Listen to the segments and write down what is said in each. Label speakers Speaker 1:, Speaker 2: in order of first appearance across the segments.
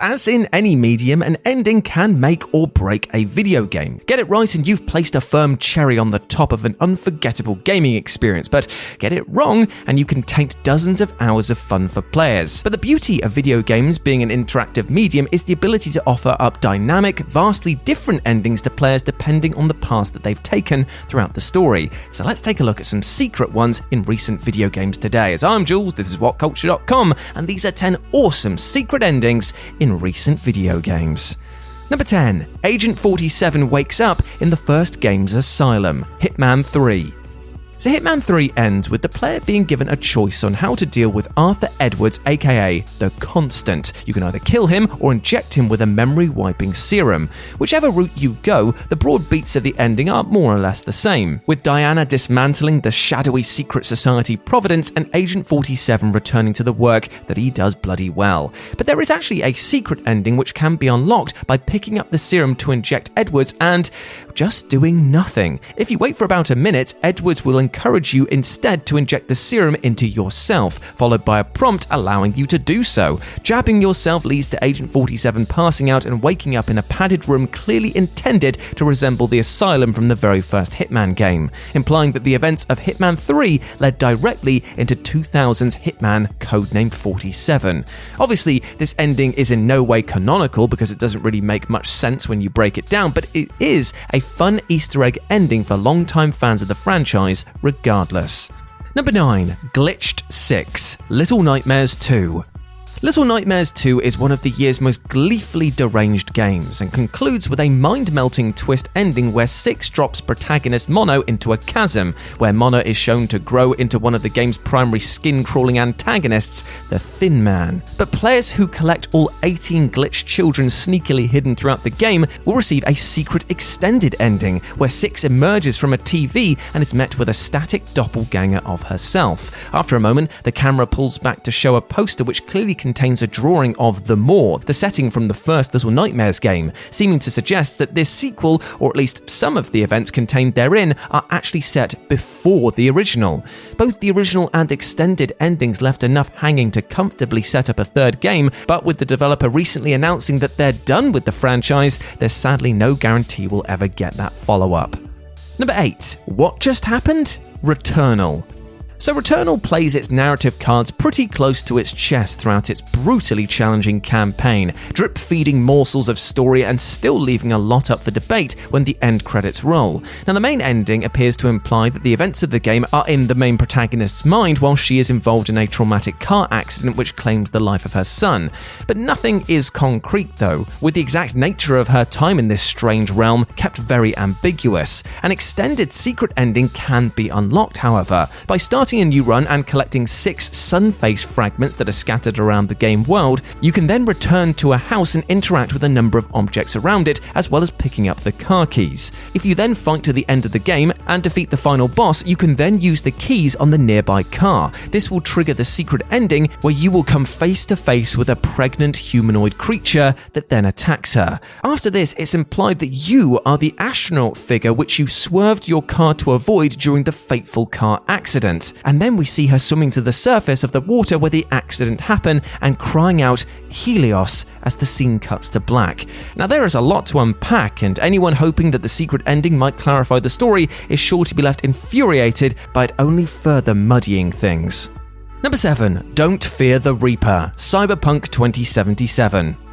Speaker 1: As in any medium, an ending can make or break a video game. Get it right and you've placed a firm cherry on the top of an unforgettable gaming experience, but get it wrong and you can taint dozens of hours of fun for players. But the beauty of video games being an interactive medium is the ability to offer up dynamic, vastly different endings to players depending on the path that they've taken throughout the story. So let's take a look at some secret ones in recent video games today. As I'm Jules, this is WhatCulture.com, and these are 10 awesome secret endings in recent video games. Number 10. Agent 47 wakes up in the first game's asylum, Hitman 3. So Hitman 3 ends with the player being given a choice on how to deal with Arthur Edwards, aka the Constant. You can either kill him or inject him with a memory wiping serum. Whichever route you go, the broad beats of the ending are more or less the same, with Diana dismantling the shadowy secret society Providence and Agent 47 returning to the work that he does bloody well. But there is actually a secret ending which can be unlocked by picking up the serum to inject Edwards and just doing nothing. If you wait for about a minute, Edwards will encourage you instead to inject the serum into yourself, followed by a prompt allowing you to do so. Jabbing yourself leads to Agent 47 passing out and waking up in a padded room clearly intended to resemble the asylum from the very first Hitman game, implying that the events of Hitman 3 led directly into 2000's Hitman codename 47. Obviously, this ending is in no way canonical because it doesn't really make much sense when you break it down, but it is a fun Easter egg ending for longtime fans of the franchise, regardless. Number 9, Glitched 6, Little Nightmares 2. Little Nightmares 2 is one of the year's most gleefully deranged games and concludes with a mind melting twist ending where Six drops protagonist Mono into a chasm, where Mono is shown to grow into one of the game's primary skin crawling antagonists, the Thin Man. But players who collect all 18 glitched children sneakily hidden throughout the game will receive a secret extended ending where Six emerges from a TV and is met with a static doppelganger of herself. After a moment, the camera pulls back to show a poster which clearly contains a drawing of The Moor, the setting from the first Little Nightmares game, seeming to suggest that this sequel, or at least some of the events contained therein, are actually set before the original. Both the original and extended endings left enough hanging to comfortably set up a third game, but with the developer recently announcing that they're done with the franchise, there's sadly no guarantee we'll ever get that follow up. Number 8. What just happened? Returnal. So Returnal plays its narrative cards pretty close to its chest throughout its brutally challenging campaign, drip feeding morsels of story and still leaving a lot up for debate when the end credits roll. Now, the main ending appears to imply that the events of the game are in the main protagonist's mind while she is involved in a traumatic car accident which claims the life of her son. But nothing is concrete though, with the exact nature of her time in this strange realm kept very ambiguous. An extended secret ending can be unlocked, however, by starting a new run and collecting six Sunface fragments that are scattered around the game world, you can then return to a house and interact with a number of objects around it, as well as picking up the car keys. If you then fight to the end of the game and defeat the final boss, you can then use the keys on the nearby car. This will trigger the secret ending where you will come face to face with a pregnant humanoid creature that then attacks her. After this, it's implied that you are the astronaut figure which you swerved your car to avoid during the fateful car accident and then we see her swimming to the surface of the water where the accident happened and crying out Helios as the scene cuts to black. Now, there is a lot to unpack, and anyone hoping that the secret ending might clarify the story is sure to be left infuriated by it only further muddying things. Number 7. Don't Fear the Reaper, Cyberpunk 2077.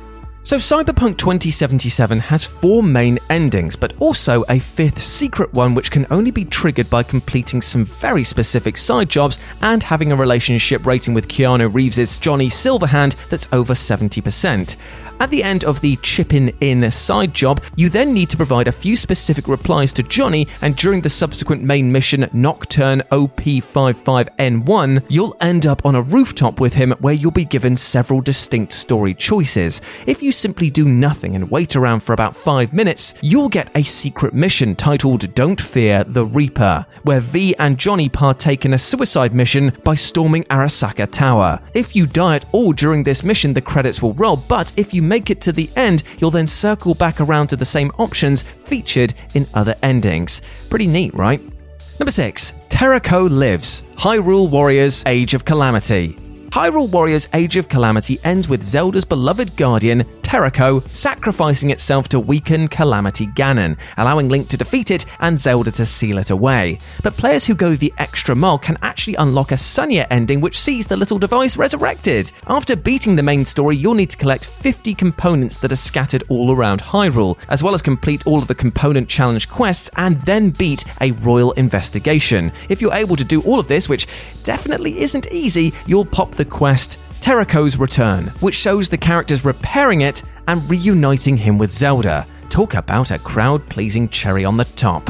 Speaker 1: So, Cyberpunk 2077 has four main endings, but also a fifth secret one which can only be triggered by completing some very specific side jobs and having a relationship rating with Keanu Reeves' Johnny Silverhand that's over 70%. At the end of the chipping in side job, you then need to provide a few specific replies to Johnny, and during the subsequent main mission Nocturne OP55N1, you'll end up on a rooftop with him where you'll be given several distinct story choices. If you simply do nothing and wait around for about 5 minutes, you'll get a secret mission titled Don't Fear the Reaper, where V and Johnny partake in a suicide mission by storming Arasaka Tower. If you die at all during this mission, the credits will roll, but if you make it to the end, you'll then circle back around to the same options featured in other endings. Pretty neat, right? Number 6. Terrako Lives Hyrule Warriors Age of Calamity. Hyrule Warriors Age of Calamity ends with Zelda's beloved guardian, Terrako, sacrificing itself to weaken Calamity Ganon, allowing Link to defeat it and Zelda to seal it away. But players who go the extra mile can actually unlock a sunnier ending which sees the little device resurrected. After beating the main story, you'll need to collect 50 components that are scattered all around Hyrule, as well as complete all of the component challenge quests and then beat a royal investigation. If you're able to do all of this, which definitely isn't easy, you'll pop the quest Terrako's Return, which shows the characters repairing it and reuniting him with Zelda. Talk about a crowd pleasing cherry on the top.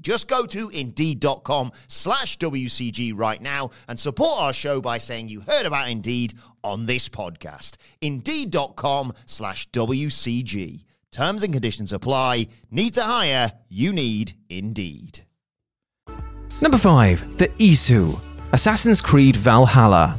Speaker 2: Just go to indeed.com slash WCG right now and support our show by saying you heard about Indeed on this podcast. Indeed.com slash WCG. Terms and conditions apply. Need to hire? You need Indeed.
Speaker 1: Number 5. The Isu Assassin's Creed Valhalla.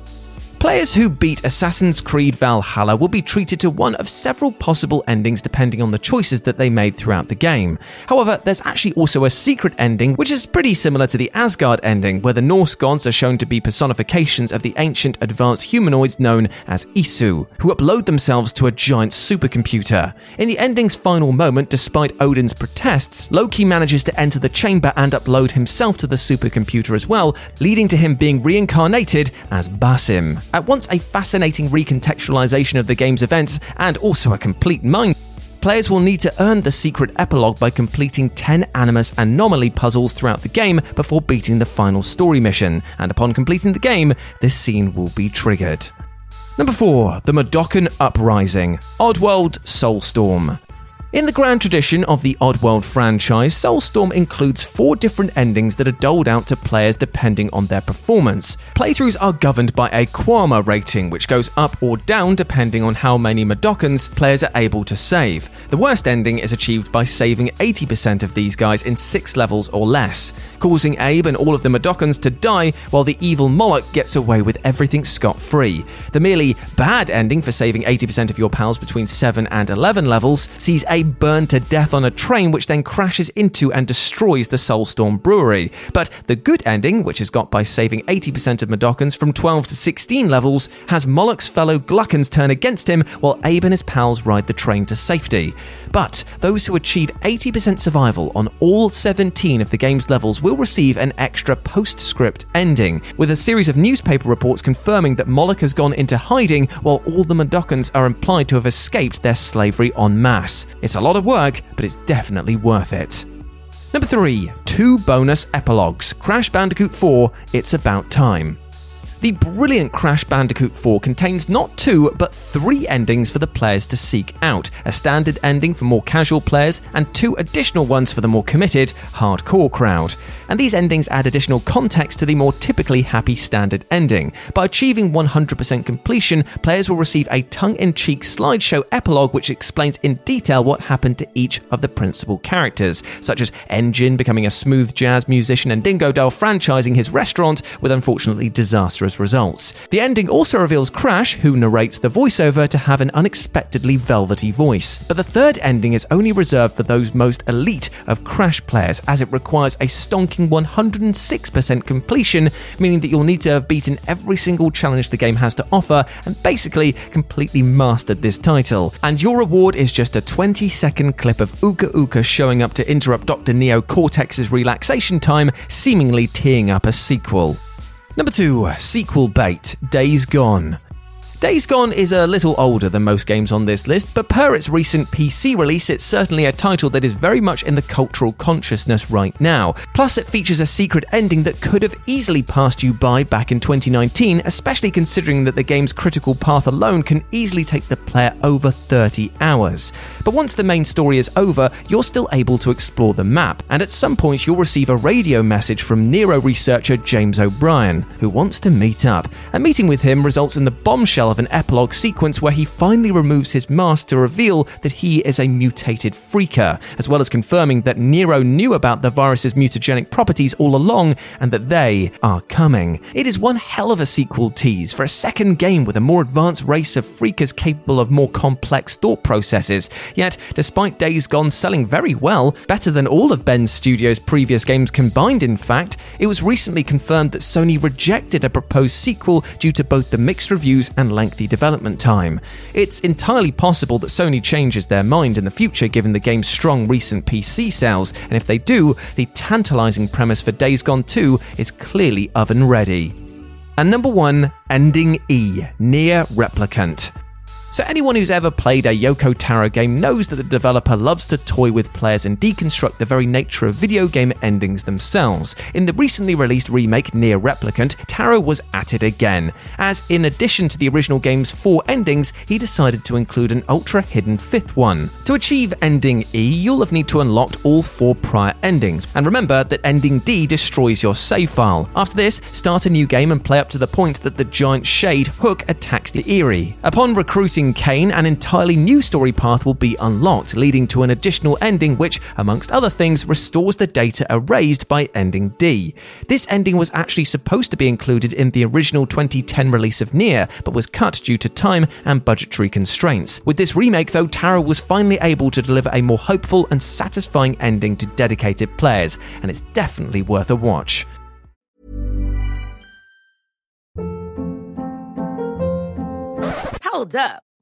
Speaker 1: Players who beat Assassin's Creed Valhalla will be treated to one of several possible endings depending on the choices that they made throughout the game. However, there's actually also a secret ending which is pretty similar to the Asgard ending, where the Norse gods are shown to be personifications of the ancient advanced humanoids known as Isu, who upload themselves to a giant supercomputer. In the ending's final moment, despite Odin's protests, Loki manages to enter the chamber and upload himself to the supercomputer as well, leading to him being reincarnated as Basim. At once a fascinating recontextualization of the game's events and also a complete mind. Players will need to earn the secret epilogue by completing 10 Animus Anomaly puzzles throughout the game before beating the final story mission, and upon completing the game, this scene will be triggered. Number 4. The Mudokon Uprising Oddworld Soulstorm. In the grand tradition of the Oddworld franchise, Soulstorm includes four different endings that are doled out to players depending on their performance. Playthroughs are governed by a Quarma rating, which goes up or down depending on how many Mudokons players are able to save. The worst ending is achieved by saving 80% of these guys in six levels or less, causing Abe and all of the Mudokons to die while the evil Moloch gets away with everything scot free. The merely bad ending for saving 80% of your pals between 7 and 11 levels sees Abe burned to death on a train, which then crashes into and destroys the Soulstorm Brewery. But the good ending, which is got by saving 80% of Mudokons from 12 to 16 levels, has Moloch's fellow Glukkons turn against him while Abe and his pals ride the train to safety. But those who achieve 80% survival on all 17 of the game's levels will receive an extra postscript ending, with a series of newspaper reports confirming that Moloch has gone into hiding while all the Mudokons are implied to have escaped their slavery en masse. It's a lot of work, but it's definitely worth it. Number 3. Two bonus epilogues Crash Bandicoot 4 It's About Time. The brilliant Crash Bandicoot 4 contains not two, but three endings for the players to seek out a standard ending for more casual players, and two additional ones for the more committed, hardcore crowd. And these endings add additional context to the more typically happy standard ending. By achieving 100% completion, players will receive a tongue in cheek slideshow epilogue which explains in detail what happened to each of the principal characters, such as N. Gin becoming a smooth jazz musician and Dingodile franchising his restaurant with unfortunately disastrous results. The ending also reveals Crash, who narrates the voiceover, to have an unexpectedly velvety voice. But the third ending is only reserved for those most elite of Crash players, as it requires a stonking 106% completion, meaning that you'll need to have beaten every single challenge the game has to offer and basically completely mastered this title. And your reward is just a 20 second clip of Uka Uka showing up to interrupt Dr. Neo Cortex's relaxation time, seemingly teeing up a sequel. Number 2, sequel bait Days Gone. Days Gone is a little older than most games on this list, but per its recent PC release, it's certainly a title that is very much in the cultural consciousness right now. Plus, it features a secret ending that could have easily passed you by back in 2019, especially considering that the game's critical path alone can easily take the player over 30 hours. But once the main story is over, you're still able to explore the map, and at some point, you'll receive a radio message from Nero researcher James O'Brien, who wants to meet up. A meeting with him results in the bombshell of an epilogue sequence where he finally removes his mask to reveal that he is a mutated freaker, as well as confirming that Nero knew about the virus's mutagenic properties all along and that they are coming. It is one hell of a sequel tease for a second game with a more advanced race of freakers capable of more complex thought processes. Yet, despite Days Gone selling very well, better than all of Bend Studio's previous games combined, in fact, it was recently confirmed that Sony rejected a proposed sequel due to both the mixed reviews and lengthy development time. It's entirely possible that Sony changes their mind in the future given the game's strong recent PC sales, and if they do, the tantalizing premise for Days Gone 2 is clearly oven ready. And number one, Ending E, Nier Replicant. So, anyone who's ever played a Yoko Taro game knows that the developer loves to toy with players and deconstruct the very nature of video game endings themselves. In the recently released remake Nier Replicant, Taro was at it again, as in addition to the original game's four endings, he decided to include an ultra hidden fifth one. To achieve Ending E, you'll have need to unlock all four prior endings, and remember that Ending D destroys your save file. After this, start a new game and play up to the point that the giant shade Hook attacks the Aerie. Upon recruiting Kainé, an entirely new story path will be unlocked, leading to an additional ending which, amongst other things, restores the data erased by ending D. This ending was actually supposed to be included in the original 2010 release of Nier, but was cut due to time and budgetary constraints. With this remake, though, Taro was finally able to deliver a more hopeful and satisfying ending to dedicated players, and it's definitely worth a watch.
Speaker 3: Hold up.